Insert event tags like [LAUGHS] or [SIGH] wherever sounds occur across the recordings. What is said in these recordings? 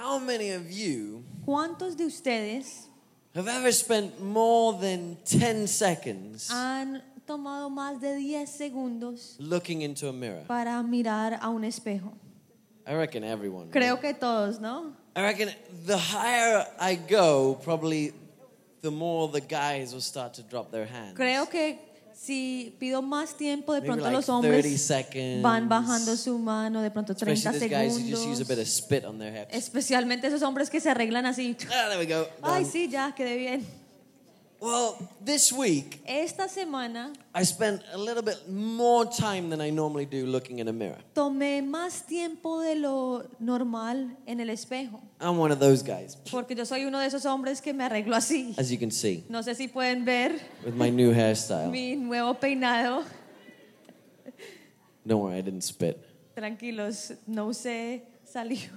how many of you ¿Cuántos de ustedes have ever spent more than 10 seconds han tomado más de 10 segundos looking into a mirror? para mirar a un espejo? I reckon everyone. right? Que todos, ¿no? I reckon the higher I go, probably the more the guys will start to drop their hands. Creo que si pido más tiempo, de pronto like los 30 hombres seconds. van bajando su mano, de pronto 30 Especially those guys who just use a bit of segundos. Especialmente esos hombres que se arreglan así. Ah. Ay, sí, ya, quedé bien. Well, this week Esta semana I spent a little bit more time than I normally do looking in a mirror. tomé más tiempo de lo normal en el espejo, I'm one of those guys, porque yo soy uno de esos hombres que me arreglo así. as you can see, No sé si pueden ver with my new hairstyle. mi nuevo peinado. Don't worry, I didn't spit. Tranquilos, no usé saliva.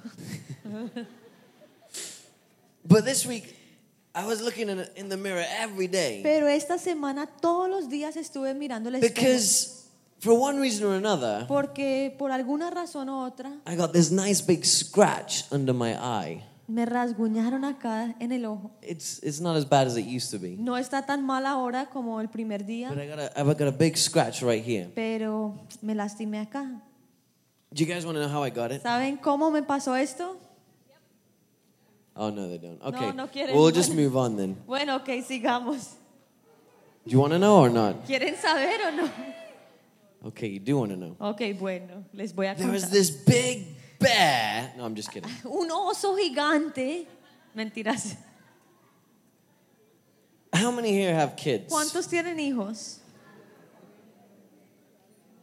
[LAUGHS] But this week, I was looking in, in the mirror every day Pero esta semana todos los días estuve mirando el espejo. because, for one reason or another, Porque por alguna razón u otra I got this nice big scratch under my eye. me rasguñaron acá en el ojo. It's, it's not as bad as it used to be, No está tan mal ahora como el primer día, but I got a, I've got a big scratch right here. pero me lastimé acá. Do you guys want to know how I got it? ¿Saben cómo me pasó esto? Oh, no, they don't. Okay. no quieren. we'll just move on then. Bueno, ok, sigamos. Do you want to know or not? ¿Quieren saber o no? Okay, you do want to know. Ok, bueno, les voy a There was contar. this big bear. No, I'm just kidding. [LAUGHS] Un oso gigante. Mentiras. How many here have kids? ¿Cuántos tienen hijos?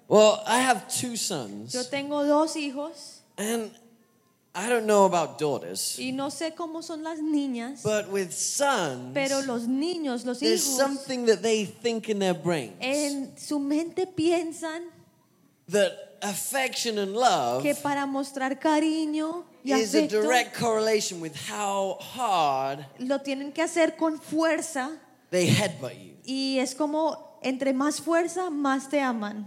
Well, I have two sons, Yo tengo dos hijos and I don't know about daughters, y no sé cómo son las niñas, but with sons, pero los niños, los there's hijos, something that they think in their brains en su mente piensan that affection and love que para mostrar cariño y is a direct correlation with how hard lo tienen que hacer con fuerza they headbutt you. y es como entre más fuerza más te aman.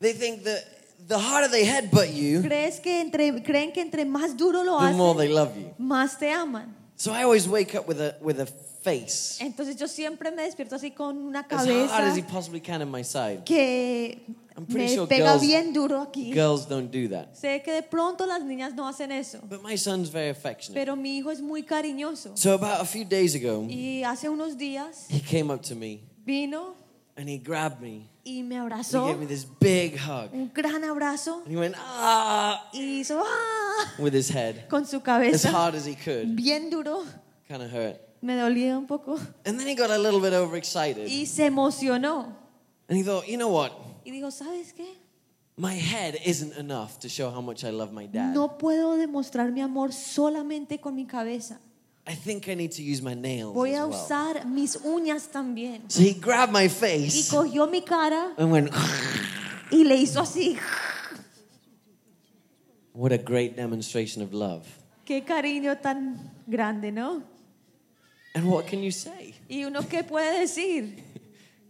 They think that the harder they headbutt you, ¿Crees que entre, creen que entre más duro lo the more they love you. más te aman? So I always wake up with a with a face Entonces yo siempre me despierto así con una as hard as cabeza he possibly can in my side. que I'm pretty me sure pega girls- bien duro aquí. Girls don't do that. Sé que de pronto las niñas no hacen eso, But my son's very affectionate. pero mi hijo es muy cariñoso. So about a few days ago, Y hace unos días he came up to me vino and he grabbed me. y me abrazó. He gave me this big hug. un gran abrazo, And he went, ah, y hizo ¡ah! with his head con su cabeza. as hard as he could. bien duro. Kind of hurt. Me dolía un poco. And then he got a little bit overexcited. Y se emocionó. And he thought, you know what? Y dijo, ¿sabes qué? My head isn't enough to show how much I love my dad. No puedo demostrar mi amor solamente con mi cabeza. I think I need to use my nails Voy a as well. usar mis uñas también. So he grabbed my Y face cogió mi cara and went, y le hizo así. what a great demonstration of love. Qué cariño tan grande, ¿no? And what can you say? Y uno qué puede decir?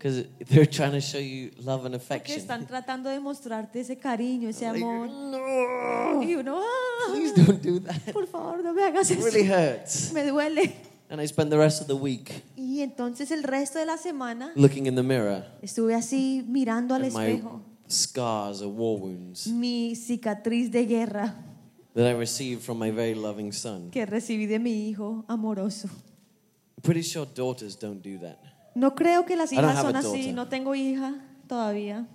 Because they're trying to show you love and affection. están tratando de mostrarte ese cariño, ese amor. no, Y uno, "Ah, please don't do that. por favor, no me hagas It really hurts. Me duele. And I spent the rest of the week Y entonces el resto de la semana looking in the mirror estuve así mirando al espejo. scars or war wounds Mi cicatriz de guerra that I received from my very loving son. que recibí de mi hijo amoroso. I'm pretty sure daughters don't do that. No creo que las I don't hijas have son a así. daughter. No tengo hija todavía.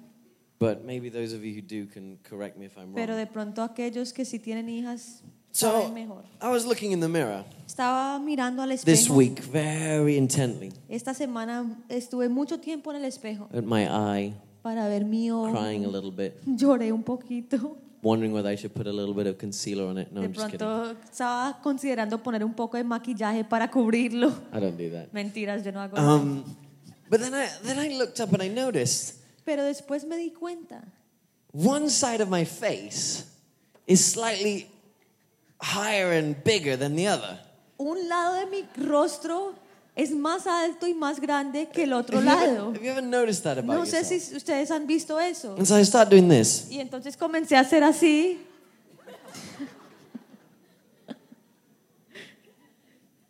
But maybe those of you who do can correct me if I'm Pero wrong. de pronto aquellos que sí tienen hijas So saben mejor. I was looking in the mirror Estaba mirando al this espejo. week very intently Esta semana estuve mucho tiempo en el espejo at my eye, para ver mi ojo. crying a little bit, [LAUGHS] Lloré un poquito. Wondering whether I should put a little bit of concealer on it. No, De I'm just kidding. pronto estaba considerando poner un poco de maquillaje para cubrirlo. I don't do that. Mentiras, yo no hago nada. Um, but then I then I looked up and I noticed Pero después me di cuenta one side of my face is slightly higher and bigger than the other. un lado de mi rostro es más alto y más grande que el otro lado. have you ever noticed that about No sé yourself? si ustedes han visto eso. And so I start doing this. Y entonces comencé a hacer así.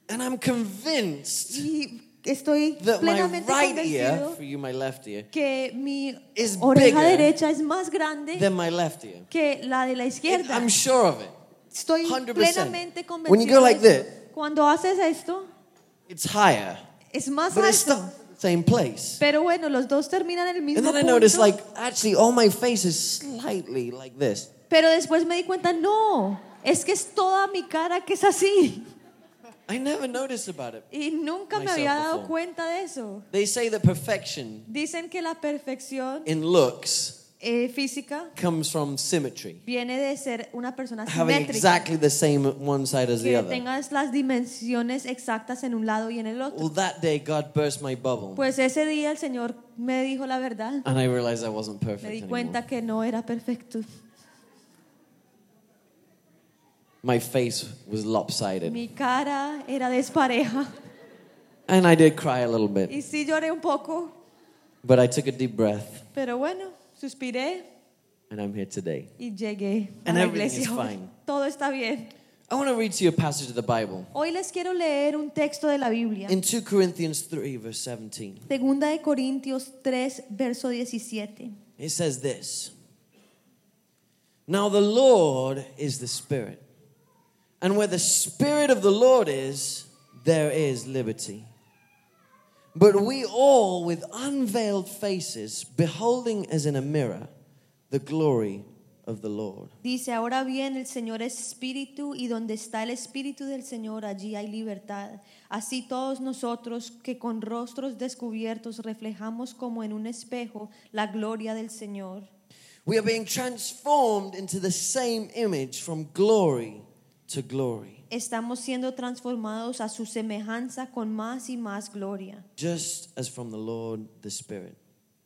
And I'm convinced Y estoy that my plenamente right ear, convencido for you, my left ear, que mi is oreja derecha es más grande than my left ear. que la de la izquierda. I'm sure of it. Estoy 100%. plenamente convencido. When you go like this, Cuando haces esto, it's higher, es más but it's alto. the same place. Pero bueno, los dos terminan en el mismo And then I punto. noticed, like, actually, all my face is slightly like this. Pero después me di cuenta, no, es que es toda mi cara que es así. I never noticed about it. Y nunca me Myself había dado before. cuenta de eso. They say that perfection Dicen que la perfección in looks eh, física comes from symmetry, viene de ser una persona having simétrica. exactly the same one side as the que other. tengas las dimensiones exactas en un lado y en el otro. Well, that day, God burst my bubble, Pues ese día el Señor me dijo la verdad. and I realized I wasn't Me perfect di anymore. cuenta que no era perfecto. My face was lopsided, Mi cara era despareja. and I did cry a little bit. Y sí lloré un poco, But I took a deep breath, pero bueno, suspiré and I'm here today. y llegué a And la everything is iglesia. fine. Todo está bien. I want to read to you a passage of the Bible Hoy les quiero leer un texto de la Biblia. in 2 Corinthians 3, verse 17. Segunda de Corintios 3, verso 17. It says this Now the Lord is the Spirit, and where the Spirit of the Lord is, there is liberty. But we all, with unveiled faces, beholding as in a mirror the glory of the Lord. Dice, ahora bien, el Señor es espíritu y donde está el espíritu del Señor, allí hay libertad. Así todos nosotros que con rostros descubiertos reflejamos como en un espejo la gloria del Señor. We are being transformed into the same image from glory to glory, Estamos siendo transformados a su semejanza con más y más gloria just as from the Lord the Spirit.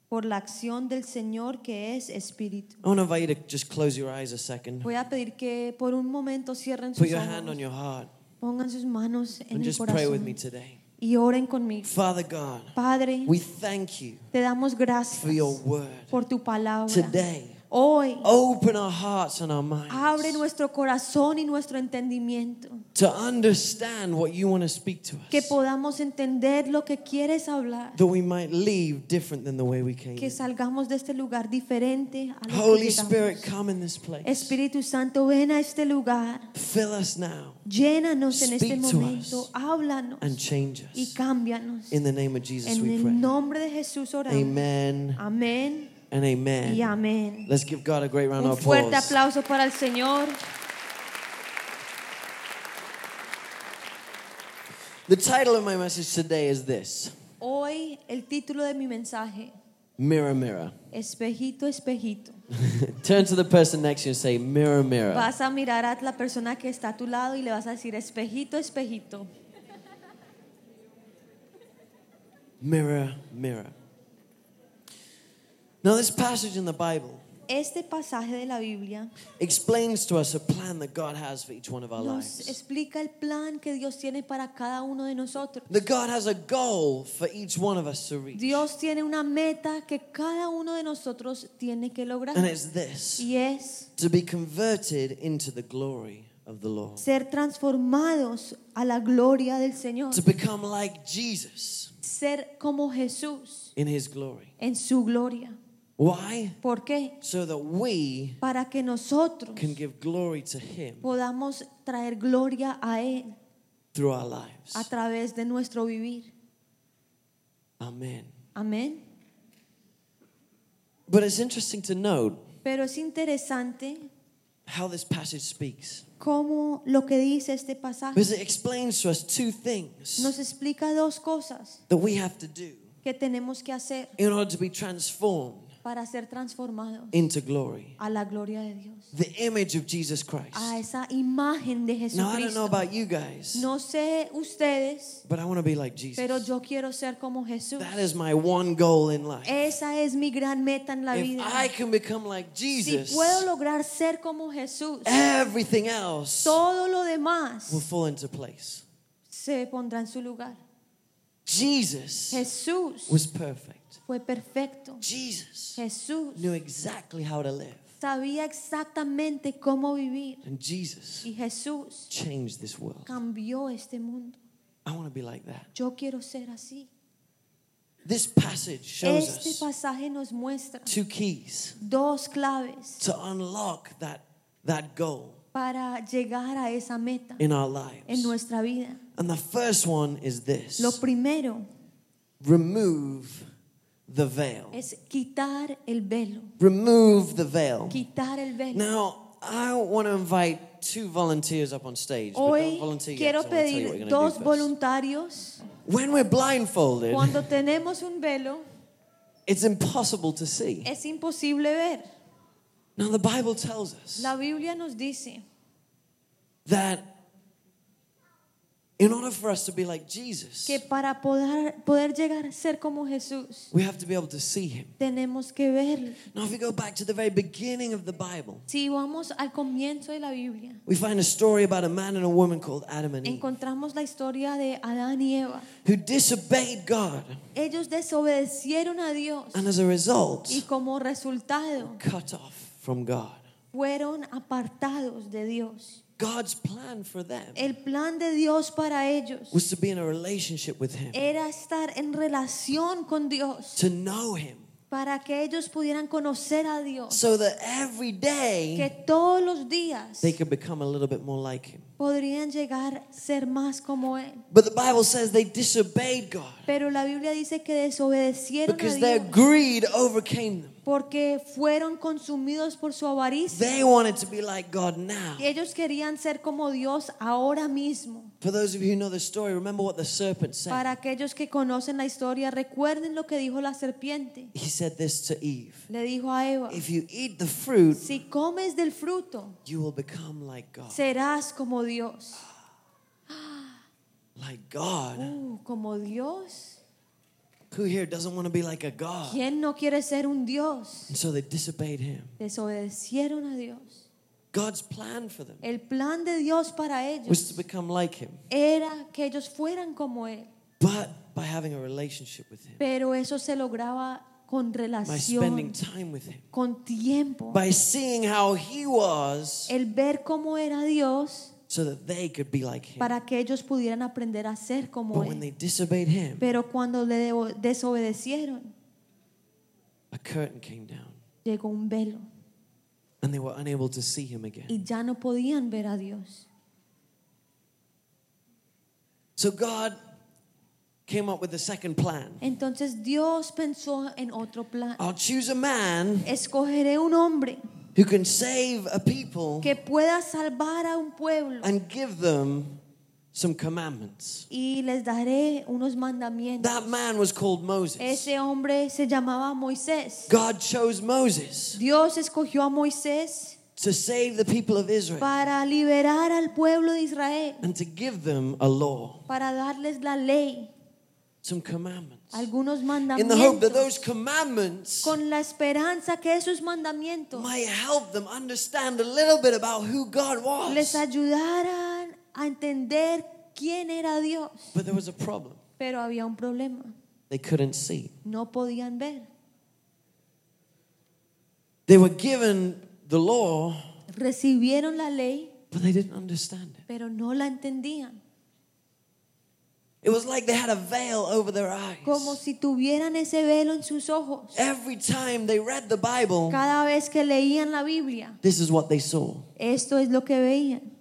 por la acción del Señor que es espíritu. I want to invite you to just close your eyes a second. Voy a pedir que por un momento cierren Put sus your hand on your heart pongan sus manos en and el just pray with me corazón today. y oren conmigo. Father God, Padre, we thank you te damos for gracias your word. por tu palabra. Today, Hoy open our hearts and our abre minds nuestro corazón y nuestro entendimiento. to understand what you want to speak to Que us. podamos entender lo que quieres hablar. That we might leave different than the way we came. Que salgamos de este lugar diferente a lo que Holy llegamos. Spirit, come in this place. Espíritu Santo, ven a este lugar. Fill us now Llénanos en este to momento. us. Háblanos and change y us. cámbianos. In the name of Jesus, En we el pray. nombre de Jesús oramos. Amen Amén and y amen. amén. Let's give God a great round Un of fuerte applause. aplauso para el Señor. The title of my message today is this Hoy el título de mi mensaje, Mirror, Mirror. espejito, espejito. [LAUGHS] Turn to the person next to you and say, Mirror, Mirror. Vas a mirar a la persona que está a tu lado y le vas a decir, espejito, espejito. Mirror, mirror. Now, this passage in the Bible Este pasaje de la Biblia explains to us a plan that God has for each one of our nos lives. explica el plan que Dios tiene para cada uno de nosotros. That God has a goal for each one of us to reach. Dios tiene una meta que cada uno de nosotros tiene que lograr. And it's this Y es to be converted into the glory of the Lord. ser transformados a la gloria del Señor. To become like Jesus Ser como Jesús in his glory. en su gloria. Why? ¿Por qué? So that we Para que nosotros can give glory to him podamos traer gloria a Él through our lives. a través de nuestro vivir. Amen. Amén. But it's interesting to note Pero es interesante how this passage speaks. cómo lo que dice este pasaje Because it explains to us two things nos explica dos cosas that we have to do que tenemos que hacer in order to be transformed para ser transformados into glory. a la gloria de Dios, The image of Jesus Christ. a esa imagen de Now, I don't know about you guys, No sé ustedes, but I want to be like Jesus. pero yo quiero ser como Jesús. That is my one goal in life. Esa es mi gran meta en la If vida. I can become like Jesus, Si puedo lograr ser como Jesús, everything else todo lo demás will fall into place. se pondrá en su lugar. Jesus Jesús was perfect. Fue perfecto. Jesus Jesús knew exactly how to live. sabía exactamente cómo vivir. And Jesus Y Jesús changed this world. cambió este mundo. I want to be like that. Yo quiero ser así. This passage shows Este us pasaje nos muestra two keys dos claves to unlock that, that goal para llegar a esa meta in our lives. en nuestra vida. And the first one is this Lo primero remove the veil. es quitar el velo. Remove the veil. Quitar el velo. Now, I want to invite two volunteers up on stage. Hoy quiero 'cause I wanna tell you what pedir dos do voluntarios. When we're blindfolded, Cuando tenemos un velo, it's impossible to see. es imposible ver. Now, the Bible tells us La Biblia nos dice that in order for us to be like Jesus, que para poder, poder llegar a ser como Jesús, we have to be able to see him. tenemos que verlo. Now, if we go back to the very beginning of the Bible, Si vamos al comienzo de la Biblia, we find a story about a man and a woman called Adam and Eve encontramos la historia de Adán y Eva. who disobeyed God Ellos desobedecieron a Dios and as a result, y como resultado cut off from God. fueron apartados de Dios. God's plan for them El plan de Dios para ellos was to be in a relationship with Him, era estar en relación con Dios to know Him, para que ellos pudieran conocer a Dios, so that every day que todos los días they could become a little bit more like Him. podrían llegar a ser más como Él. But the Bible says they disobeyed God Pero la Biblia dice que desobedecieron a because their greed overcame them. Porque fueron consumidos por su avaricia. They wanted to be like God now. Ellos querían ser como Dios ahora mismo. For those of you who know the story, remember what the serpent said. Para aquellos que conocen la historia, recuerden lo que dijo la serpiente. He said this to Eve Le dijo a Eva, If you eat the fruit, si comes del fruto, you will become like God. serás como Dios. Like God. Uh, como Dios. Who here doesn't want to be like a God? ¿Quién no quiere ser un Dios? And so they disobeyed Him. Desobedecieron a Dios. God's plan for them El plan de Dios para was ellos to become like Him, era que ellos fueran como Él. but by having a relationship with Him, Pero eso se lograba con by spending relación, time with Him, con tiempo. by seeing how He was, El ver cómo era Dios so that they could be like Him. para que ellos pudieran aprender a ser como But when Él. they disobeyed Him, Pero cuando le desobedecieron, a curtain came down, llegó un velo and they were unable to see Him again. y ya no podían ver a Dios. So God came up with a second plan. Entonces Dios pensó en otro plan. I'll choose a man Escogeré un hombre who can save a people que pueda salvar a un pueblo and give them some commandments. y les daré unos mandamientos. That man was called Moses. Ese hombre se llamaba Moisés. God chose Moses Dios escogió a Moisés to save the people of Israel para liberar al pueblo de Israel, and to give them a law, para darles la ley, some commandments. algunos In the hope that mandamientos, those commandments con la esperanza que esos mandamientos might help them understand a little bit about who God les was. ayudaran a entender quién era Dios. But there was a problem. Pero había un problema, They couldn't see. no podían ver. They were given the law, Recibieron la ley, but they didn't understand it. pero no la entendían. It was like they had a veil over their eyes. Como si tuvieran ese velo en sus ojos. Every time they read the Bible, Cada vez que leían la Biblia, this is what they saw. esto es lo que veían.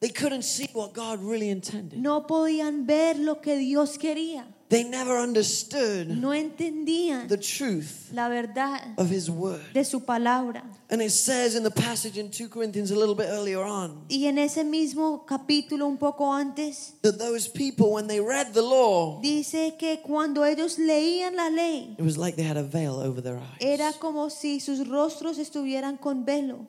They couldn't see what God really intended. No podían ver lo que Dios quería. They never understood No entendían the truth la verdad of His Word. de su palabra. And it says in the passage in 2 Corinthians a little bit earlier on Y en ese mismo capítulo, un poco antes, that those people, when they read the law, dice que cuando ellos leían la ley, it was like they had a veil over their eyes. era como si sus rostros estuvieran con velo.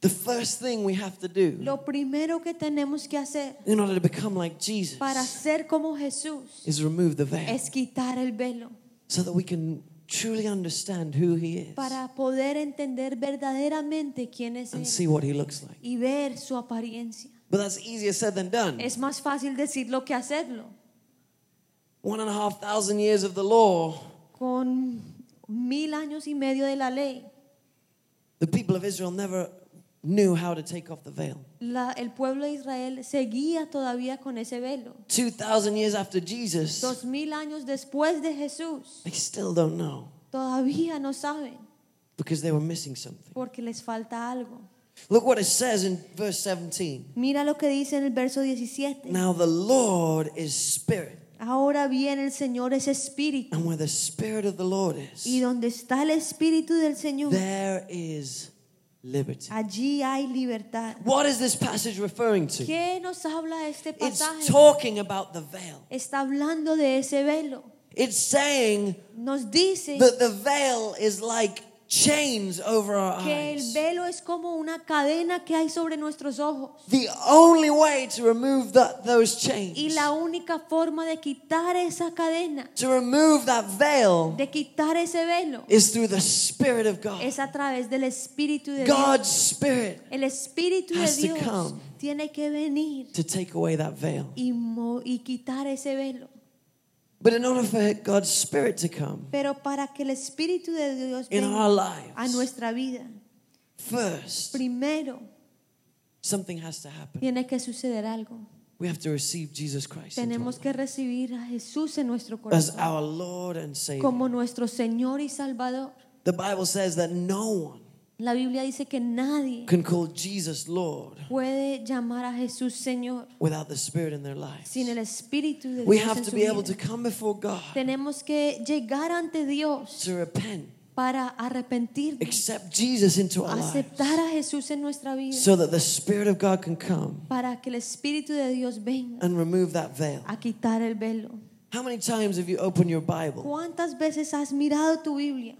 The first thing we have to do Lo primero que tenemos que hacer in order to become like Jesus para ser como Jesús is remove the veil es quitar el velo so that we can truly understand who He is para poder entender verdaderamente quién es and Él see what He looks like. y ver su apariencia. But that's easier said than done. Es más fácil decirlo que hacerlo. One and a half thousand years of the law, Con mil años y medio de la ley, the people of Israel never knew how to take off the veil. La- el pueblo de Israel seguía todavía con ese velo. 2,000 years after Jesus, Dos mil años después de Jesús, they still don't know todavía no saben because they were missing something. porque les falta algo. Look what it says in verse 17. Mira lo que dice en el verso 17. Now the Lord is spirit, Ahora bien el Señor es espíritu and where the spirit of the Lord is. y donde está el espíritu del Señor, there is liberty. allí hay libertad. What is this passage referring to? ¿Qué nos habla este It's talking about the veil. Está hablando de ese velo. It's saying Nos dice that the veil is like chains over our que el eyes. velo es como una cadena que hay sobre nuestros ojos. The only way to remove that, those Y chains, la única forma de quitar esa cadena, to remove that veil, de quitar ese velo, is through the Spirit of God. es a través del Espíritu de Dios. God's Spirit El Espíritu de has to Dios come. tiene que venir to take away that veil. y, mo- y quitar ese velo. But in order for God's Spirit to come Pero para que el Espíritu de Dios in venga our a lives, nuestra vida, first, primero something has to happen. tiene que suceder algo. We have to receive Jesus Christ Tenemos que recibir a Jesús en nuestro life as corazón our Lord and Savior. como nuestro Señor y Salvador. The Bible says that no one La Biblia dice que nadie can call Jesus Lord puede llamar a Jesús Señor without the Spirit in their lives. sin el Espíritu de We Dios have en to su be able vida. to come before God Tenemos que llegar ante Dios to repent, para arrepentirnos, accept Jesus into our lives aceptar a Jesús en nuestra vida, so that the Spirit of God can come para que el Espíritu de Dios venga and remove that veil. a quitar el velo. How many times have you opened your Bible ¿Cuántas veces has mirado tu Biblia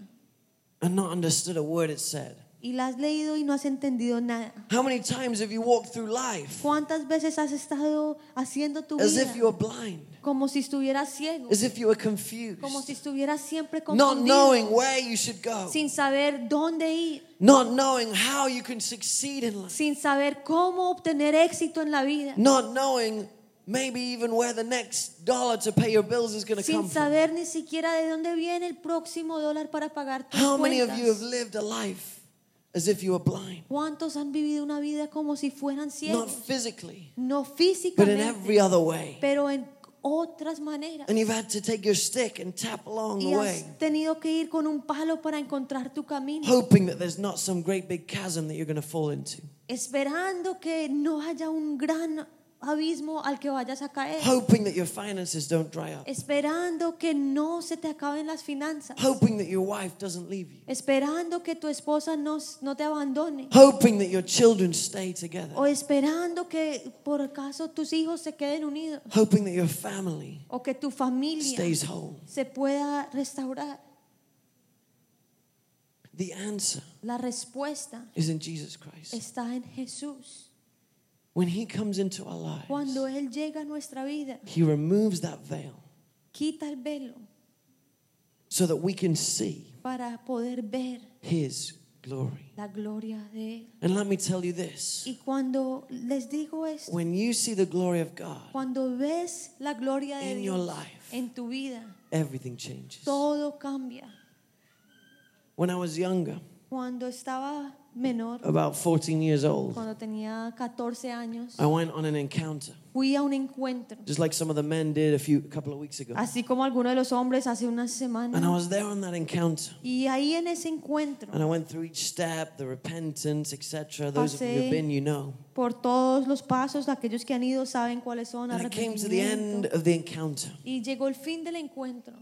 and not understood a word it said? Y la has leído y no has entendido nada? How many times have you walked through life ¿Cuántas veces has estado haciendo tu as vida if you were blind, como si estuvieras ciego, as if you were confused, como si estuvieras siempre not knowing confundido, where you should go, sin saber dónde ir, not knowing how you can succeed in life, sin saber cómo obtener éxito en la vida, not knowing maybe even where the next dollar to pay your bills is going to sin come from? saber ni siquiera de dónde viene el próximo dólar para pagar tus How many of you have cuentas? lived a life as if you were blind? ¿Cuántos han vivido una vida como si fueran Not ciegos? physically, No but in físicamente, every other way. pero en otras maneras. And you've had to take your stick and tap along the Y way, has tenido que ir con un palo para encontrar tu camino, hoping that there's not some great big chasm that you're going to fall into. esperando que no haya un gran abismo al que vayas a caer, hoping that your finances don't dry up, esperando que no se te acaben las finanzas, hoping that your wife doesn't leave you, esperando que tu esposa no, no te abandone, hoping that your children stay together, o esperando que por acaso tus hijos se queden unidos, hoping that your family o que tu familia stays whole. se pueda restaurar. The answer La respuesta is in Jesus Christ. está en Jesús. When He comes into our lives, Cuando Él llega a nuestra vida, He removes that veil quita el velo so that we can see para poder ver His glory. la gloria de Él. And let me tell you this Y cuando les digo esto, when you see the glory of God, cuando ves la gloria de In your life. en tu vida, everything changes. todo cambia. When I was younger, Cuando estaba menor, about 14 years old, cuando tenía 14 años, I went on an encounter, fui a un encuentro, just like some of the men did a few a couple of weeks ago. así como algunos de los hombres hace unas And I semanas. was there on that encounter. Y ahí en ese encuentro, And I went through each step, the repentance, etc. Those of you who've been, you know. por todos los pasos, aquellos que han ido saben cuáles son, And I came to the end of the encounter. Y llegó el fin del encuentro.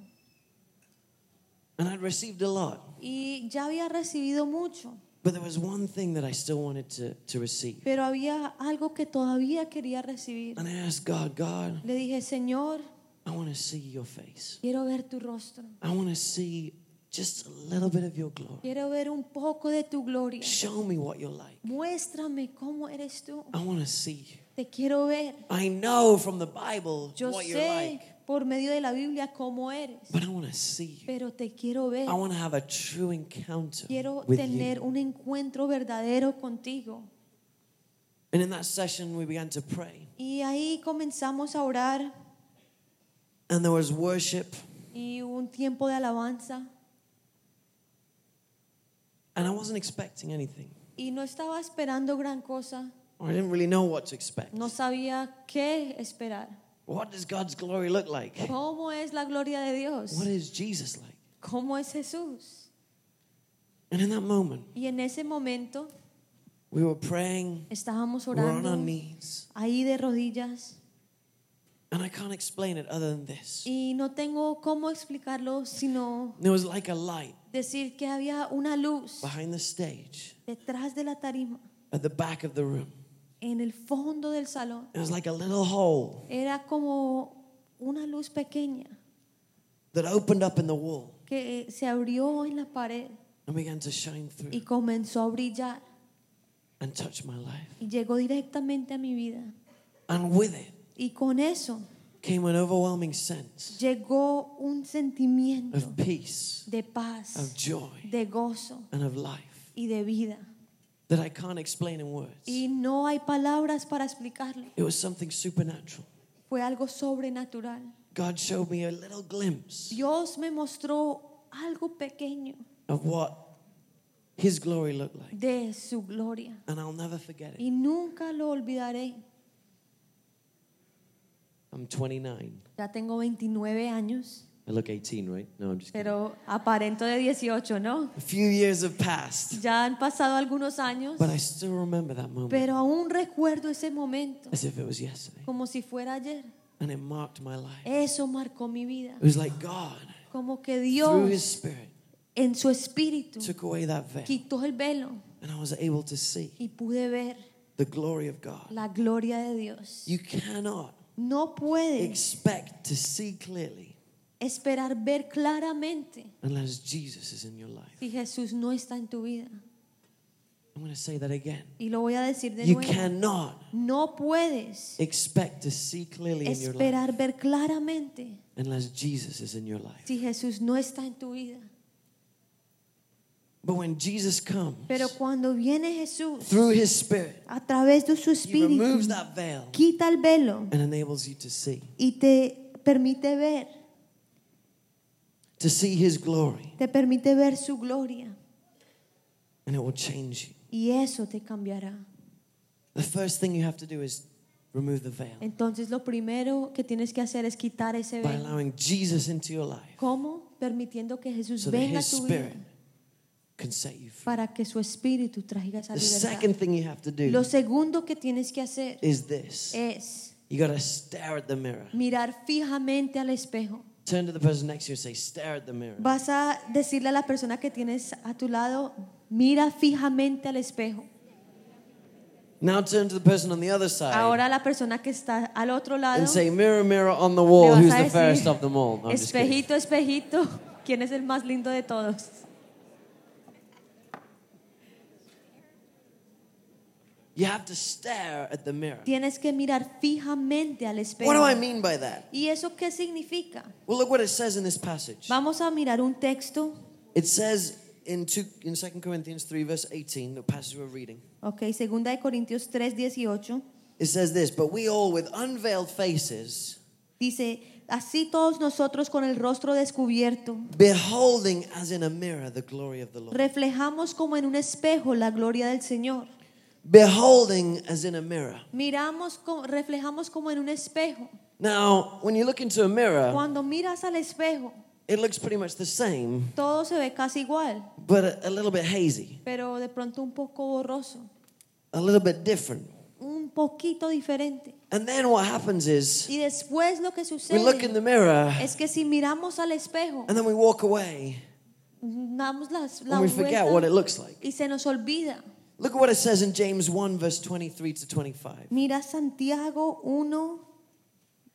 And I'd received a lot. Y ya había recibido mucho, But there was one thing that I still wanted to, to receive. pero había algo que todavía quería recibir. And I asked God, God, Le dije, Señor, I want to see your face. quiero ver tu rostro. I want to see just a little bit of your glory. Quiero ver un poco de tu gloria. Show me what you're like. Muéstrame cómo eres tú. I want to see you. Te quiero ver. I know from the Bible Yo what you're like, por medio de la Biblia cómo eres, but I want to see you. pero te quiero ver. I want to have a true encounter Quiero with tener you. un encuentro verdadero contigo. And in that session, we began to pray. Y ahí comenzamos a orar And there was worship. y hubo un tiempo de alabanza. And I wasn't expecting anything. Y no estaba esperando gran cosa, I didn't really know what to expect. no sabía qué esperar. What does God's glory look like? ¿Cómo es la gloria de Dios? What is Jesus like? ¿Cómo es Jesús? And in that moment, Y en ese momento we were praying, estábamos we were on our knees, ahí de rodillas and I can't explain it other than this. y no tengo cómo explicarlo sino There was like a light decir que había una luz behind the stage detrás de la tarima, at the back of the room. En el fondo del salón. It was like a little hole Era como una luz pequeña that opened up in the wall que se abrió en la pared and began to shine through y comenzó a brillar and touch my life. y llegó directamente a mi vida. And with it Y con eso came an overwhelming sense llegó un sentimiento of peace, de paz, of joy, de gozo and of life y de vida. That I can't explain in words. Y no hay palabras para explicarlo. It was something supernatural. Fue algo sobrenatural. God showed me a little glimpse Dios me mostró algo pequeño of what His glory looked like. de su gloria. And I'll never forget it. Y nunca lo olvidaré. I'm 29. Ya tengo 29 años, I look 18, right? No, I'm just kidding. pero aparento de 18, ¿no? A few years have passed, Ya han pasado algunos años, but I still remember that moment pero aún recuerdo ese momento as if it was yesterday. como si fuera ayer. And it marked my life. Eso marcó mi vida. It was like God, Como que Dios. through His Spirit, en su espíritu took away that veil. quitó el velo And I was able to see y pude ver the glory of God. la gloria de Dios. You cannot No puedes expect to see clearly esperar ver claramente unless Jesus is in your life. si Jesús no está en tu vida. I'm going to say that again. Y lo voy a decir de You nuevo. cannot No puedes expect to see clearly in your life esperar ver claramente unless Jesus is in your life. si Jesús no está en tu vida. But when Jesus comes Pero cuando viene Jesús through His Spirit, a través de su He espíritu, removes that veil quita el velo and enables you to see, y te permite ver, to see His glory, te permite ver su gloria and it will change you. y eso te cambiará. The first thing you have to do is remove the veil Entonces lo primero que tienes que hacer es quitar ese by velo. allowing Jesus into your life ¿Cómo? Permitiendo que Jesús so that venga a His tu vida Spirit can set you free. para que su espíritu traiga esa The libertad. second thing you have to do Lo segundo que tienes que hacer is this es you got to stare at the mirror. mirar fijamente al espejo. Turn to the person next to you and say, Stare at the mirror. Vas a decirle a la persona que tienes a tu lado, mira fijamente al espejo. Now turn to the person on the other side Ahora la persona que está al otro lado, and say, Mirror, mirror on the wall, who's a the decir, fairest of them all? No, espejito, espejito, ¿quién es el más lindo de todos? You have to stare at the mirror. Tienes que mirar fijamente al espejo. What do I mean by that? ¿Y eso qué significa? Well, look what it says in this passage. Vamos a mirar un texto, It says in, two, in 2 Corinthians 3, verse 18, the passage we're reading, ok, segunda de Corintios 3, 18, it says this But we all, with unveiled faces, dice, así todos nosotros con el rostro descubierto, beholding as in a mirror the glory of the Lord. reflejamos como en un espejo la gloria del Señor. Beholding as in a mirror. Miramos, reflejamos como en un espejo. Now, when you look into a mirror, Cuando miras al espejo, it looks pretty much the same, todo se ve casi igual, but a, a little bit hazy, pero de pronto un poco borroso, a little bit different. un poquito diferente. And then what happens is Y después lo que we look in the mirror es que si miramos al espejo, and then we walk away damos las- la and we forget what it looks like. y se nos olvida. Look at what it says in James 1, verse 23 to 25. Mira Santiago 1,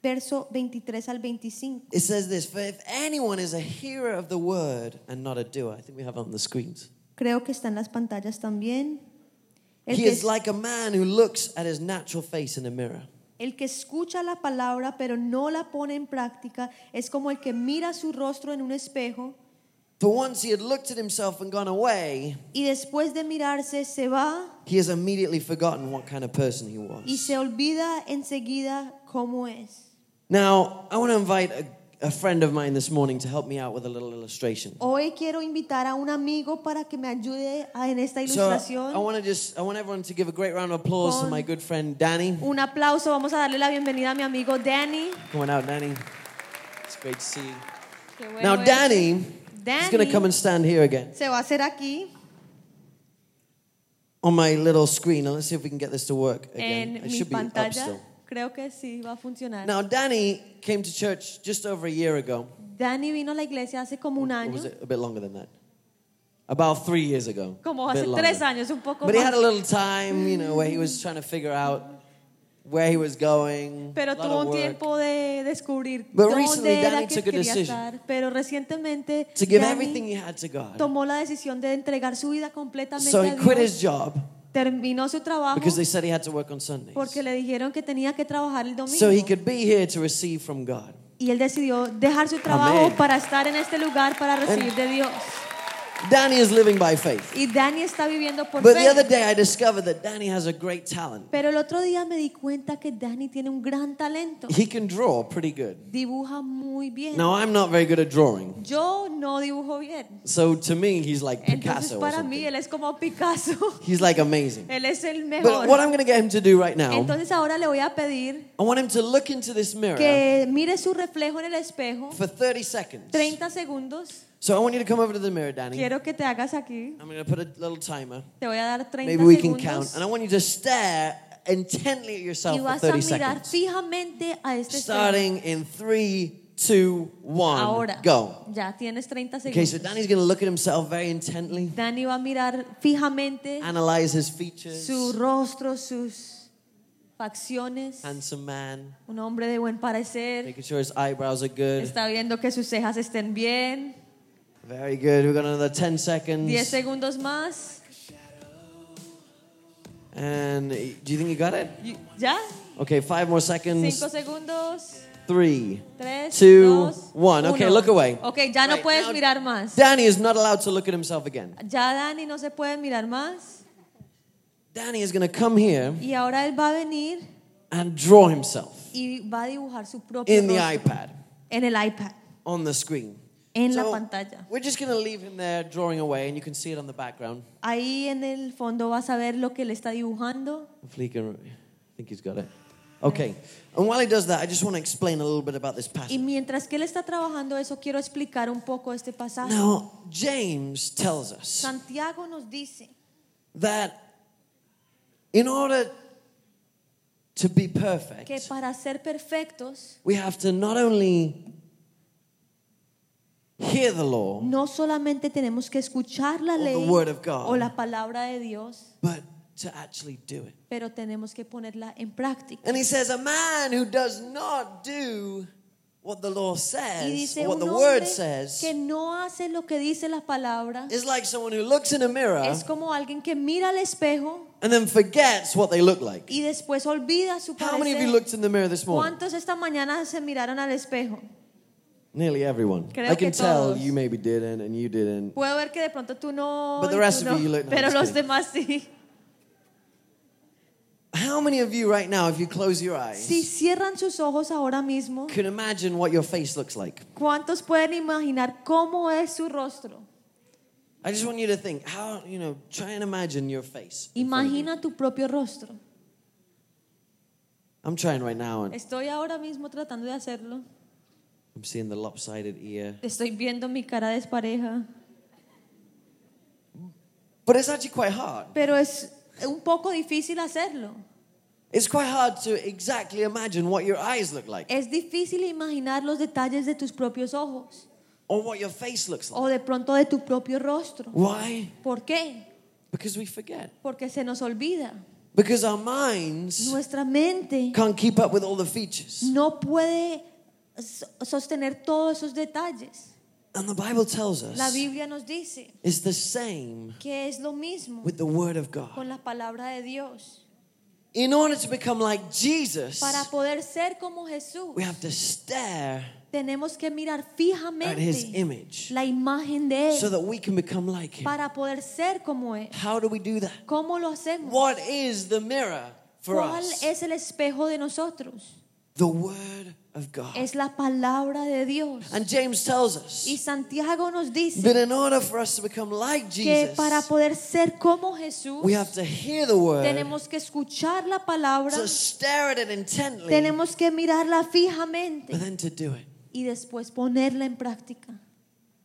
verso 23 al 25. It says this For if anyone is a hearer of the word and not a doer, I think we have it on the screens. Creo que está en las pantallas también. El He que, is like a man who looks at his natural face in a mirror. el que escucha la palabra pero no la pone en práctica es como el que mira su rostro en un espejo For once he had looked at himself and gone away, y después de mirarse se va he has immediately forgotten what kind of person he y was. se olvida enseguida cómo es. Now, I want to invite a, a friend of mine this morning to help me out with a little illustration. Hoy quiero invitar a un amigo para que me ayude a- en esta So. I want to just I want everyone to give a great round of applause to my good friend Danny. Un aplauso, vamos a darle la bienvenida a mi amigo Danny. Come on out, Danny. It's great to see you. Bueno Now. Danny Danny going to come and stand here again se va a hacer aquí on my little screen. Now let's see if we can get this to work again. en It should be up still. Creo que sí va a funcionar. Now Danny came to church just over a year ago. Danny vino a la iglesia hace como un año, was it a bit longer than that? About three years ago. como hace tres años, un poco But he had a little time, you know, where he was trying to figure out where he was going. Pero lot tuvo un tiempo de descubrir But recently dónde era Danny que took a quería decision estar. Pero recientemente to give everything he had to God. tomó la decisión de entregar su vida completamente So a he quit his Dios. job Terminó su trabajo because they said he had to work on Sundays. porque le dijeron que tenía que trabajar el domingo. So he could be here to receive from God. Y él decidió dejar su trabajo Amén. para estar en este lugar para recibir de Dios. Danny is living by faith. Y Danny está viviendo por But the other day I discovered that Danny has a great talent. Pero el otro día me di cuenta que Danny tiene un gran talento. He can draw pretty good. Dibuja muy bien. Now I'm not very good at drawing. Yo no dibujo bien. So to me he's like Entonces Picasso or para mí él es como Picasso. [LAUGHS] He's like amazing. Él es el But what I'm going to get him to do right now, Entonces ahora le voy a pedir I want him to look into this mirror que mire su reflejo en el espejo for 30 seconds. 30 segundos. So I want you to come over to the mirror, Danny. Quiero que te hagas aquí. I'm going to put a little timer. Te voy a dar 30 Maybe we can count. And I want you to stare intently at yourself Y for vas a 30 mirar seconds. fijamente a este espejo. Starting in three, two, one, Ahora. go. Ya tienes 30 Okay, so segundos. Danny's going to look at himself very intently, Danny va a mirar fijamente analyze his features. su rostro, sus facciones. Handsome man, Un hombre de buen parecer. making sure his eyebrows are good. Está viendo que sus cejas estén bien. Very good. We've got another 10 seconds. 10 seconds. segundos más. And do you think you got it? Y- ¿Ya? Okay, five more seconds. 5 segundos. Three. 3, Two, 2, one. Okay, look away. Ok, ya no Right, puedes mirar más. Danny is not allowed to look at himself again. Ya Danny no se puede mirar más. Danny is going to come here Y ahora él va a venir and draw himself y va a dibujar su propio in the iPad en el iPad, on the screen. En la pantalla. We're just going to leave him there drawing away, and you can see it on the background. Ahí en el fondo vas a ver lo que él está dibujando. Hopefully, he can. I think he's got it. Okay. And while he does that, I just want to explain a little bit about this Y passage. mientras que él está trabajando eso, quiero explicar un poco este pasaje. Now, James tells us Santiago nos dice that in order to be que perfect, para ser perfectos we have to not only hear the law, no solamente tenemos que escuchar la Or the ley word of God. o la palabra de Dios, but to actually do it. pero tenemos que ponerla en práctica. And he says, a man who does not do what the law Y says, dice or what the word says, que no hace lo que dice la palabra is like someone who looks in a mirror es como alguien que mira al espejo and then forgets what they look like. y después olvida su How many of you looked in the mirror this morning? ¿Cuántos esta mañana se miraron al espejo? Nearly everyone. Creo I can tell you maybe didn't and you didn't. Puedo ver que de pronto tú no, But the rest tú of no, you, look- no, pero los kidding. demás sí. How many of you right now, if you close your eyes, Si cierran sus ojos ahora mismo, can imagine what your face looks like? ¿cuántos pueden imaginar cómo es su rostro? I just want you to think, how, you know, try and imagine your face. Imagina tu propio rostro. I'm trying right now and Estoy ahora mismo tratando de hacerlo. I'm seeing the lopsided ear. Estoy viendo mi cara despareja. But it's actually quite hard. Pero es un poco difícil hacerlo. It's quite hard to exactly imagine what your eyes look like Es difícil imaginar los detalles de tus propios ojos or what your face looks like. o de pronto de tu propio rostro. Why? ¿Por qué? Because we forget. Porque se nos olvida. Because our minds Nuestra mente can't keep up with all the features. no puede sostener todos esos detalles. And the Bible tells us La Biblia nos dice it's the same que es lo mismo with the Word of God. con la palabra de Dios. In order to become like Jesus, Para poder ser como Jesús, we have to stare tenemos que mirar fijamente at His image la imagen de él so that we can become like Him. para poder ser como Él. How do we do that? ¿Cómo lo hacemos? What is the mirror for ¿Cuál us? es el espejo de nosotros? the Word of God. es la palabra de Dios. And James tells us Y Santiago nos dice that in order for us to become like que Jesus, para poder ser como Jesús, we have to hear the Word, tenemos que escuchar la palabra, to stare at it intently, tenemos que mirarla but fijamente then to do it. y después ponerla en práctica.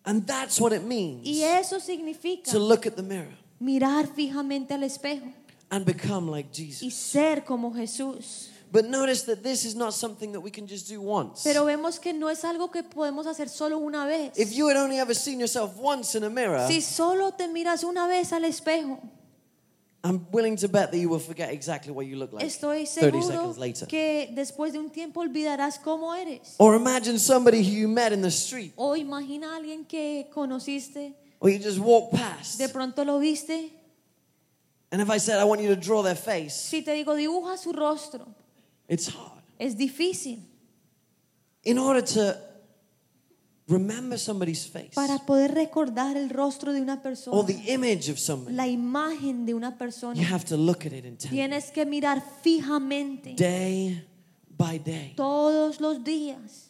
And that's what it means Y eso significa to look at the mirror mirar fijamente al espejo and become like y Jesus. ser como Jesús. But notice that this is not something that we can just do once. Pero vemos que no es algo que podemos hacer solo una vez. If you had only ever seen yourself once in a mirror, Si solo te miras una vez al espejo, I'm willing to bet that you will forget exactly what you look like estoy 30 seguro seconds later. que después de un tiempo olvidarás cómo eres. Or imagine somebody who you met in the street, O imagina a alguien que conociste, or you just walk past. de pronto lo viste. And if I said, I want you to draw their face, Si te digo, dibuja su rostro, it's hard. es difícil. In order to remember somebody's face Para poder recordar el rostro de una persona. or the image of somebody, la imagen de una persona. you have to look at it intently, tienes que mirar fijamente day by day. todos los días.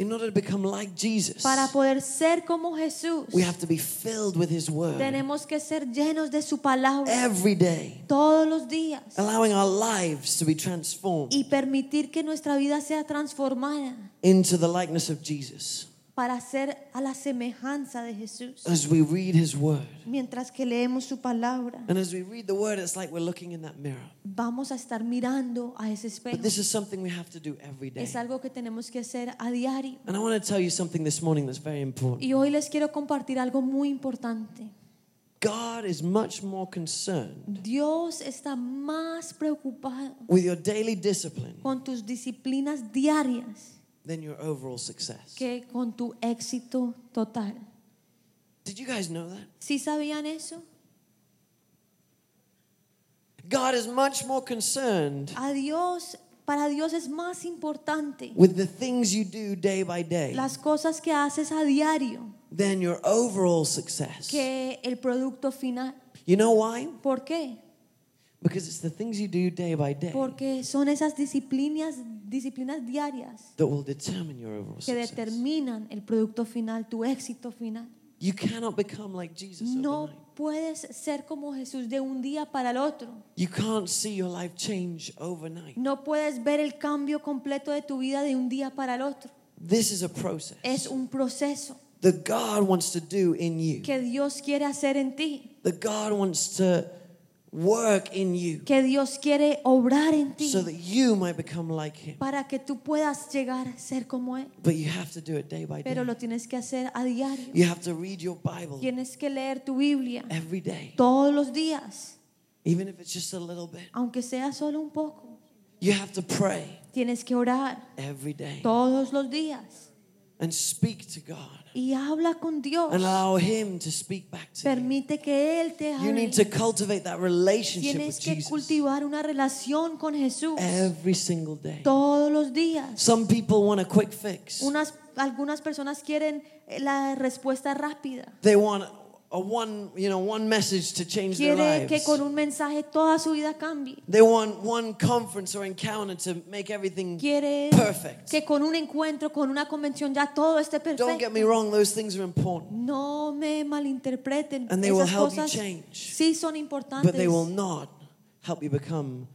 In order to become like Jesus, Para poder ser como Jesús, we have to be filled with His Word tenemos que ser llenos de su palabra every day, todos los días allowing our lives to be transformed y permitir que nuestra vida sea transformada into the likeness of Jesus para ser a la semejanza de Jesús. as we read His Word. Mientras que leemos su palabra, And as we read the Word, it's like we're looking in that mirror. vamos a estar mirando a ese espejo. But this is something we have to do every day. Es algo que tenemos que hacer a diario. And I want to tell you something this morning that's very important. Y hoy les quiero compartir algo muy importante. God is much more concerned Dios está más preocupado with your daily discipline con tus disciplinas diarias than your overall success. que con tu éxito total. Did you guys know that? ¿Sí sabían eso? God is much more concerned A Dios, para Dios es más importante with the things you do day by day las cosas que haces a diario than your overall success. que el producto final. You know why? ¿Por qué? Because it's the things you do day by day Porque son esas disciplinas, disciplinas diarias that will determine your overall que success. determinan el producto final, tu éxito final. You cannot become like Jesus No overnight. puedes ser como Jesús de un día para el otro. You can't see your life change overnight. No puedes ver el cambio completo de tu vida de un día para el otro. This is a process Es un proceso that God wants to do in you. que Dios quiere hacer en ti, That God wants to work in you que Dios quiere obrar en ti so that you might become like Him. para que tú puedas llegar a ser como Él. But you have to do it day by Pero day. lo tienes que hacer a diario. You have to read your Bible Tienes que leer tu Biblia every day, todos los días, even if it's just a little bit. aunque sea solo un poco. You have to pray Tienes que orar every day todos los días and speak to God y habla con Dios. and allow Him to speak back to you. Que Él te You need to cultivate that relationship with que Jesus cultivar una relación con Jesús every single day. todos los días. Some people want a quick fix. Unas, algunas personas quieren la respuesta rápida. They want a one, you know, one message to change their Quiere que lives. con un mensaje toda su vida cambie. They want one conference or encounter to make everything Quiere perfect. que con un encuentro, con una convención ya todo esté Don't get me wrong, those things are important, No me malinterpreten. And they will Esas help you cosas change. sí son but they will not help you become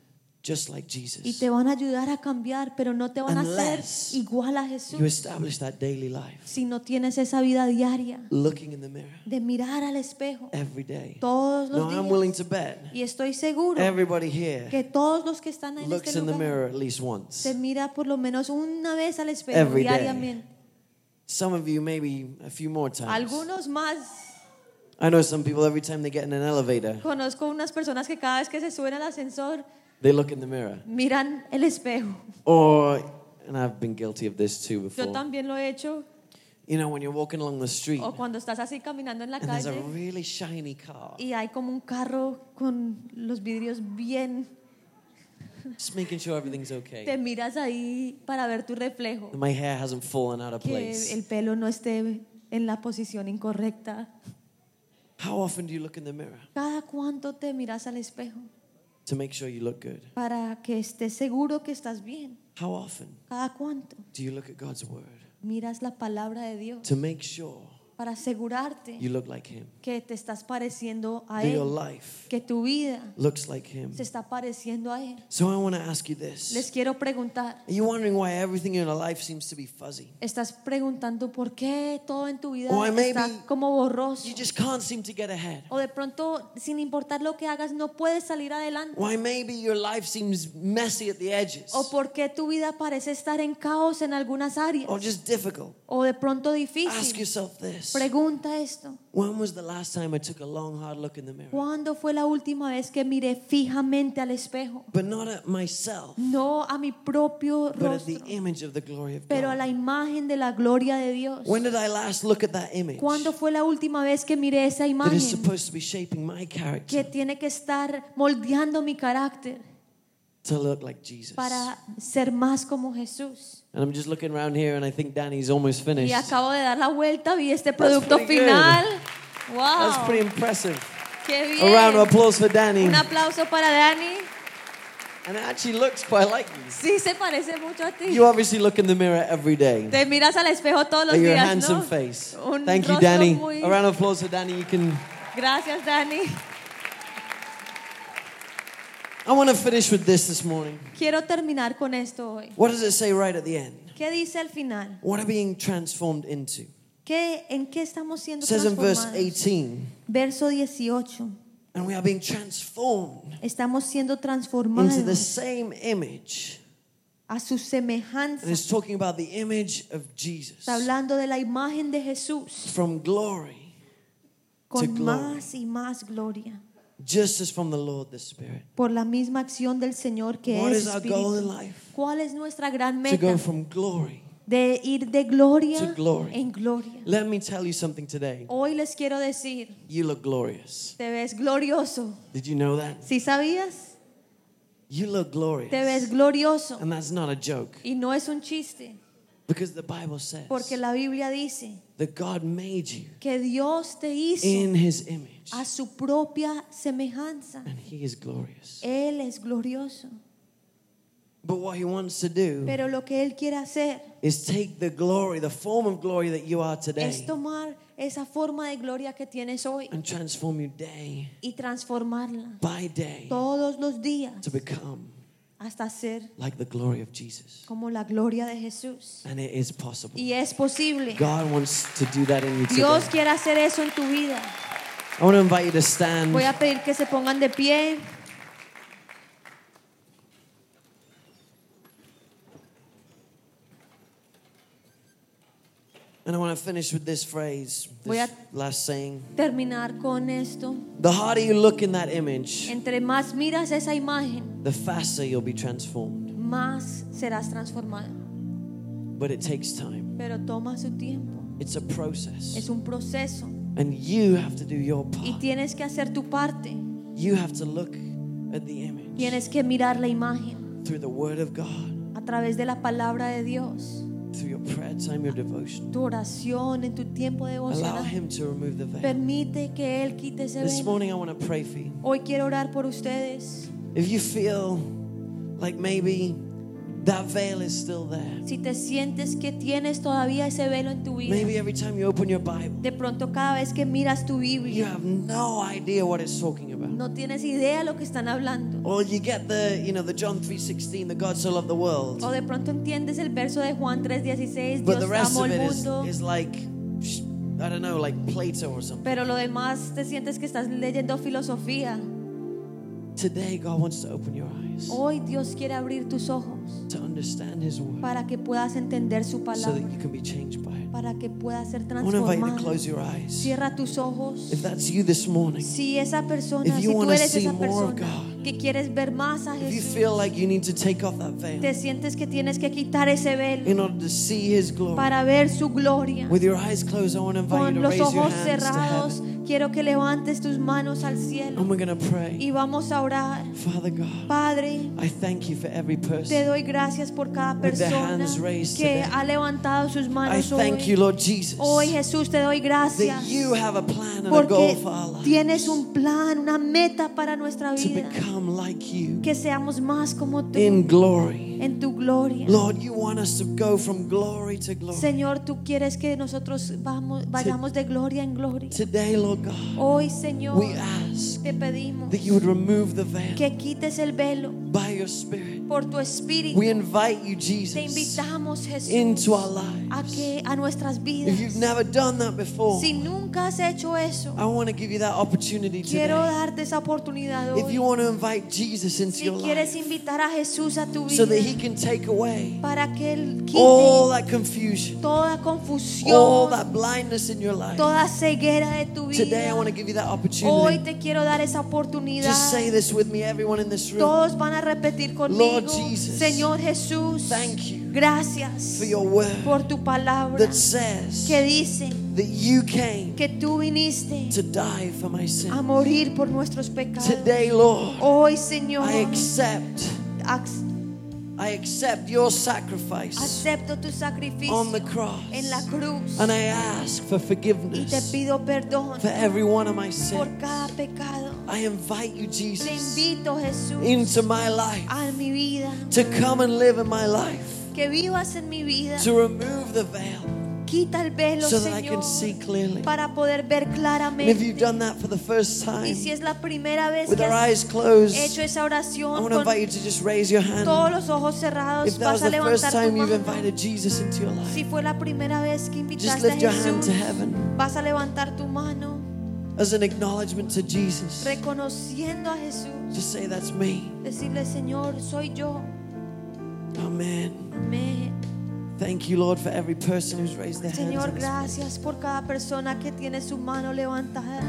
just like y Jesus. te van a ayudar a cambiar, pero no te van a hacer igual a You Jesús establish that daily life, si no tienes esa vida diaria looking in the mirror de mirar al espejo every day. todos los No, I'm días. willing to bet Y estoy seguro everybody here que todos los que están en looks este in the lugar mirror at least once. se mira por lo menos una vez al espejo Every day. diariamente. Some of you maybe a few more times. Algunos más. I know some people every time they get in an elevator, Conozco unas personas que cada vez que se suben al ascensor they look in the mirror. miran el espejo. Or, and I've been guilty of this too Yo before. también lo he hecho. You know, when you're walking along the street O cuando estás así caminando en la and there's a calle really shiny car, y hay como un carro con los vidrios bien. just making sure everything's Te okay. miras ahí para ver tu reflejo. My hair hasn't fallen out of Que place. el pelo no esté en la posición incorrecta. How often do you look in the mirror ¿Cada cuánto te miras al espejo? To make sure you look good? Para que estés seguro que estás bien. How often ¿Cada cuánto? do you look at God's word Miras la palabra de Dios to make sure para asegurarte you look like Him? que te estás pareciendo a That your Él, life que tu vida looks like Him. se está pareciendo a Él. So I want to ask you this. Les quiero preguntar, Are you wondering why everything in your life seems to be fuzzy? ¿estás preguntando por qué todo en tu vida Or maybe está como borroso? You just can't seem to get ahead. O de pronto, sin importar lo que hagas, no puedes salir adelante. Why maybe your life seems messy at the edges O por qué tu vida parece estar en caos en algunas áreas. or just difficult. O de pronto Ask difícil. yourself this. Pregunta esto. When was the last time I took a long hard look in the mirror? ¿Cuándo fue la última vez que miré fijamente al espejo? But not at myself, No a mi propio but at the rostro, image of the glory of pero a God. la imagen de la gloria de Dios. When did I last look at that image ¿Cuándo fue la última vez que miré esa that is imagen supposed to be shaping my que tiene que estar moldeando mi carácter to look like Jesus? para ser más como Jesús? And I'm just looking around here and I think Danny's almost finished. Y acabo de dar la vuelta, vi este producto pretty good. final. That's pretty impressive. ¡Qué bien. A round of applause for Danny. Un aplauso para Dani. And it actually looks quite like you. Sí, se parece mucho a ti. You obviously look in the mirror every day. Te miras al espejo todos los At your handsome ¿no? face. Un Thank you, Danny. muy- A round of applause for Danny. You can. Gracias, Dani. I want to finish with this this morning. Quiero terminar con esto hoy. What does it say right at the end? ¿Qué dice al final? What are being transformed into? ¿Qué, ¿En qué estamos siendo It says in verse transformados? 18, Verso 18. and we are being transformed Estamos siendo into the transformados same image. a su semejanza. And it's talking about the image of Jesus Está hablando de la imagen de Jesús from glory, con glory. más y más gloria. Just as from the Lord the Spirit. Por la misma acción del Señor que What es is our goal in life? ¿Cuál es nuestra gran To go meta? from glory. De ir de gloria To glory. en gloria. Let me tell you something today. Hoy les quiero decir, You look glorious. te ves glorioso. Did you know that? ¿Sí sabías? You look glorious. Te ves glorioso. And that's not a joke. Y no es un chiste, Because the Bible says porque la Biblia dice that God made you que Dios te hizo in his image. a su propia semejanza. And he is glorious. Él es glorioso. But what he wants to do Pero lo que Él quiere hacer is take the glory, the form of glory that you are es today, tomar esa forma de gloria que tienes hoy and transform you day y transformarla by day todos los días to become hasta ser like the glory of Jesus. como la gloria de Jesús. And it is possible. Y es posible. God wants to do that in you Dios today. quiere hacer eso en tu vida. I want to invite you to stand. Voy a pedir que se pongan de pie. And I want to finish with this phrase, Voy this a- last saying. Terminar con esto. The harder you look in that image, Entre más miras esa imagen, the faster you'll be transformed. más serás transformado. But it takes time. Pero toma su tiempo. It's a process. Es un proceso. And you have to do your part. Y tienes que hacer tu parte. You have to look at the image Tienes que mirar la imagen through the Word of God, a través de la palabra de Dios. Through your prayer time, your devotion. Tu oración, en tu tiempo Allow. Him to remove the veil. Permite que Él quite ese This morning, I want to pray for you. Hoy quiero orar por ustedes. If you feel like maybe that veil is still there, Si te sientes que tienes todavía ese velo en tu vida, maybe every time you open your Bible, de pronto cada vez que miras tu Biblia, you have no idea what it's talking about. no tienes idea lo que están hablando. Or you get the, you know, the John 3:16, the God so loved the world. O de pronto entiendes el verso de Juan 3:16, But the Dios rest amó of el it is, mundo. is like, I don't know, like Plato or something. Pero lo demás te sientes que estás leyendo filosofía. Today, God wants to open your eyes Hoy Dios quiere abrir tus ojos to understand His word para que puedas entender su so palabra, that you can be changed by it. para que puedas ser I want to invite you to transformado. close your eyes. Cierra tus ojos. If that's you this morning, Si esa persona, If si you tú wanna eres see esa more of persona God, que quieres ver más a if you Jesús, feel like you need to take off that veil te sientes que tienes que quitar ese velo in order to see His glory, para ver su gloria. with your eyes closed, I want to invite you Con to los raise your ojos hands to cerrados, heaven. Quiero que levantes tus manos al cielo And we're to pray. y vamos a orar. Father God, Padre, I thank you for every te person. doy gracias por cada persona que today. ha levantado sus I manos thank you, hoy. Lord Jesus, Hoy Jesús te doy that gracias you have a plan and a goal porque for our lives tienes un plan, una meta para nuestra to vida. become like you Que seamos más como tú in glory en tu gloria. Lord, you want us to go from glory to glory. Señor, tú quieres que nosotros vamos, vayamos de gloria en gloria. Today, Lord God, Hoy, Señor, we ask te pedimos that you would remove the veil que quites el velo by your Spirit. por tu espíritu. We invite you, Te Jesus, invitamos, Jesús, into our a lives. que a nuestras vidas. If you've never done that before, Si nunca has hecho eso, I want to give you that opportunity quiero today. darte esa oportunidad If hoy. you want to invite Jesus into Si your quieres life invitar a Jesús a tu so that vida he can take away para que Él all quite that confusion, toda all confusión, that blindness in your life. toda ceguera de tu Today I vida. want to give you that Hoy opportunity. te quiero dar esa oportunidad. Just say this with me, everyone in this room. Todos van a repetir conmigo, Lord Jesus, Señor Jesús, Thank you gracias for your word por tu palabra that says que dice that you came que tú viniste to die for my a sin. morir por nuestros pecados. Today, Lord, Hoy, Señor, I accept, ac- I accept your sacrifice acepto tu sacrificio on the cross. en la cruz And I ask for y te forgiveness pido perdón for every one of my por sins. cada pecado. I invite you, Te Jesus, invito, Jesús, into my life a mi vida, to come and live in my life, que vivas en mi vida. to remove the veil Quita el velo, so that I Señor, can see clearly. para poder ver And if you've claramente. done that for the first time, Y si es la primera vez with que our eyes closed, hecho esa I oración want to invite you to just raise your hand. todos los ojos cerrados, If that was vas a the first time you've invited Jesus into your Si life, fue la primera vez que just invitaste a lift your hand to heaven vas a levantar tu mano as an acknowledgement to Jesus. reconociendo a Jesús. Just say, That's me. Decirle, Señor, soy yo. Amen. Thank you, Lord, for every person who's raised their hands. Señor, in gracias por cada persona que tiene su mano levantada.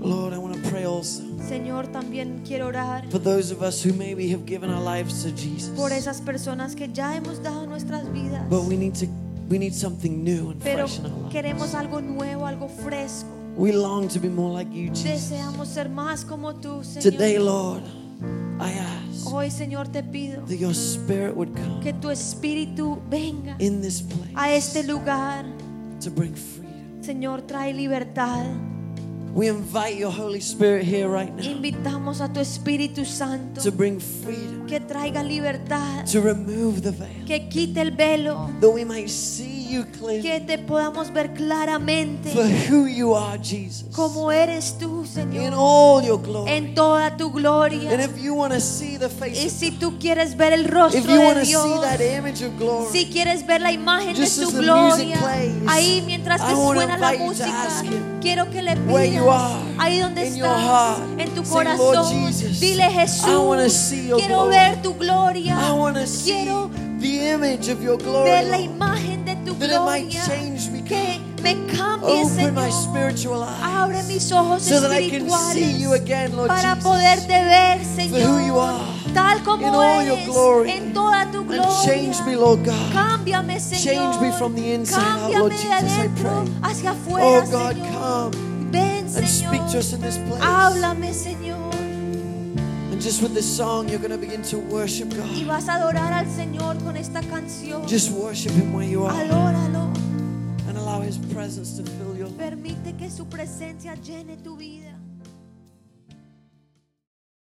Lord, I want to pray also Señor, también quiero orar for those of us who maybe have given our lives to Jesus, por esas personas que ya hemos dado nuestras vidas, but we need to we need something new and pero fresh in our lives. queremos algo nuevo, algo fresco. We long to be more like you, Jesus. Deseamos ser más como tú, Today, Lord, I ask Hoy, Señor, te pido that your Spirit would come que tu espíritu venga in this place a este lugar. to bring freedom. Señor, trae libertad. We invite your Holy Spirit here right now Invitamos a tu Espíritu Santo to bring freedom, que traiga libertad, to remove the veil, que quite el velo, that we might see you clearly que te podamos ver for claramente who you are, Jesus, como eres tú, in Señor, all your glory. en toda tu And gloria. if you want to see the face Y of si tú quieres ver el rostro If you de to see Dios, that image of glory, si quieres ver la imagen de Just the gloria, plays, ahí mientras wanna suena la música, him quiero que le pidas ahí donde in estás, heart. en tu Say, corazón, Jesus, dile Jesús, quiero glory. ver tu gloria, quiero ver la imagen tu that it might change me, que me cambie, Open my spiritual eyes Abre mis ojos so that I can see you espirituales again, Lord para Jesus, poderte ver, for who you Señor, are, tal como in all your eres, glory. en toda tu gloria. change me, Lord God. Cámbiame, Señor. Change me from the inside out, Lord de Jesus, I adentro pray. hacia oh afuera, Oh God, Señor. come Ven, and speak to us in this place. Háblame, Señor. Just with this song, you're going to begin to worship Y God. vas a adorar al Señor con esta canción. Just worship Him where you are Adóralo. and allow His presence to fill your life. Permite que su presencia llene tu vida.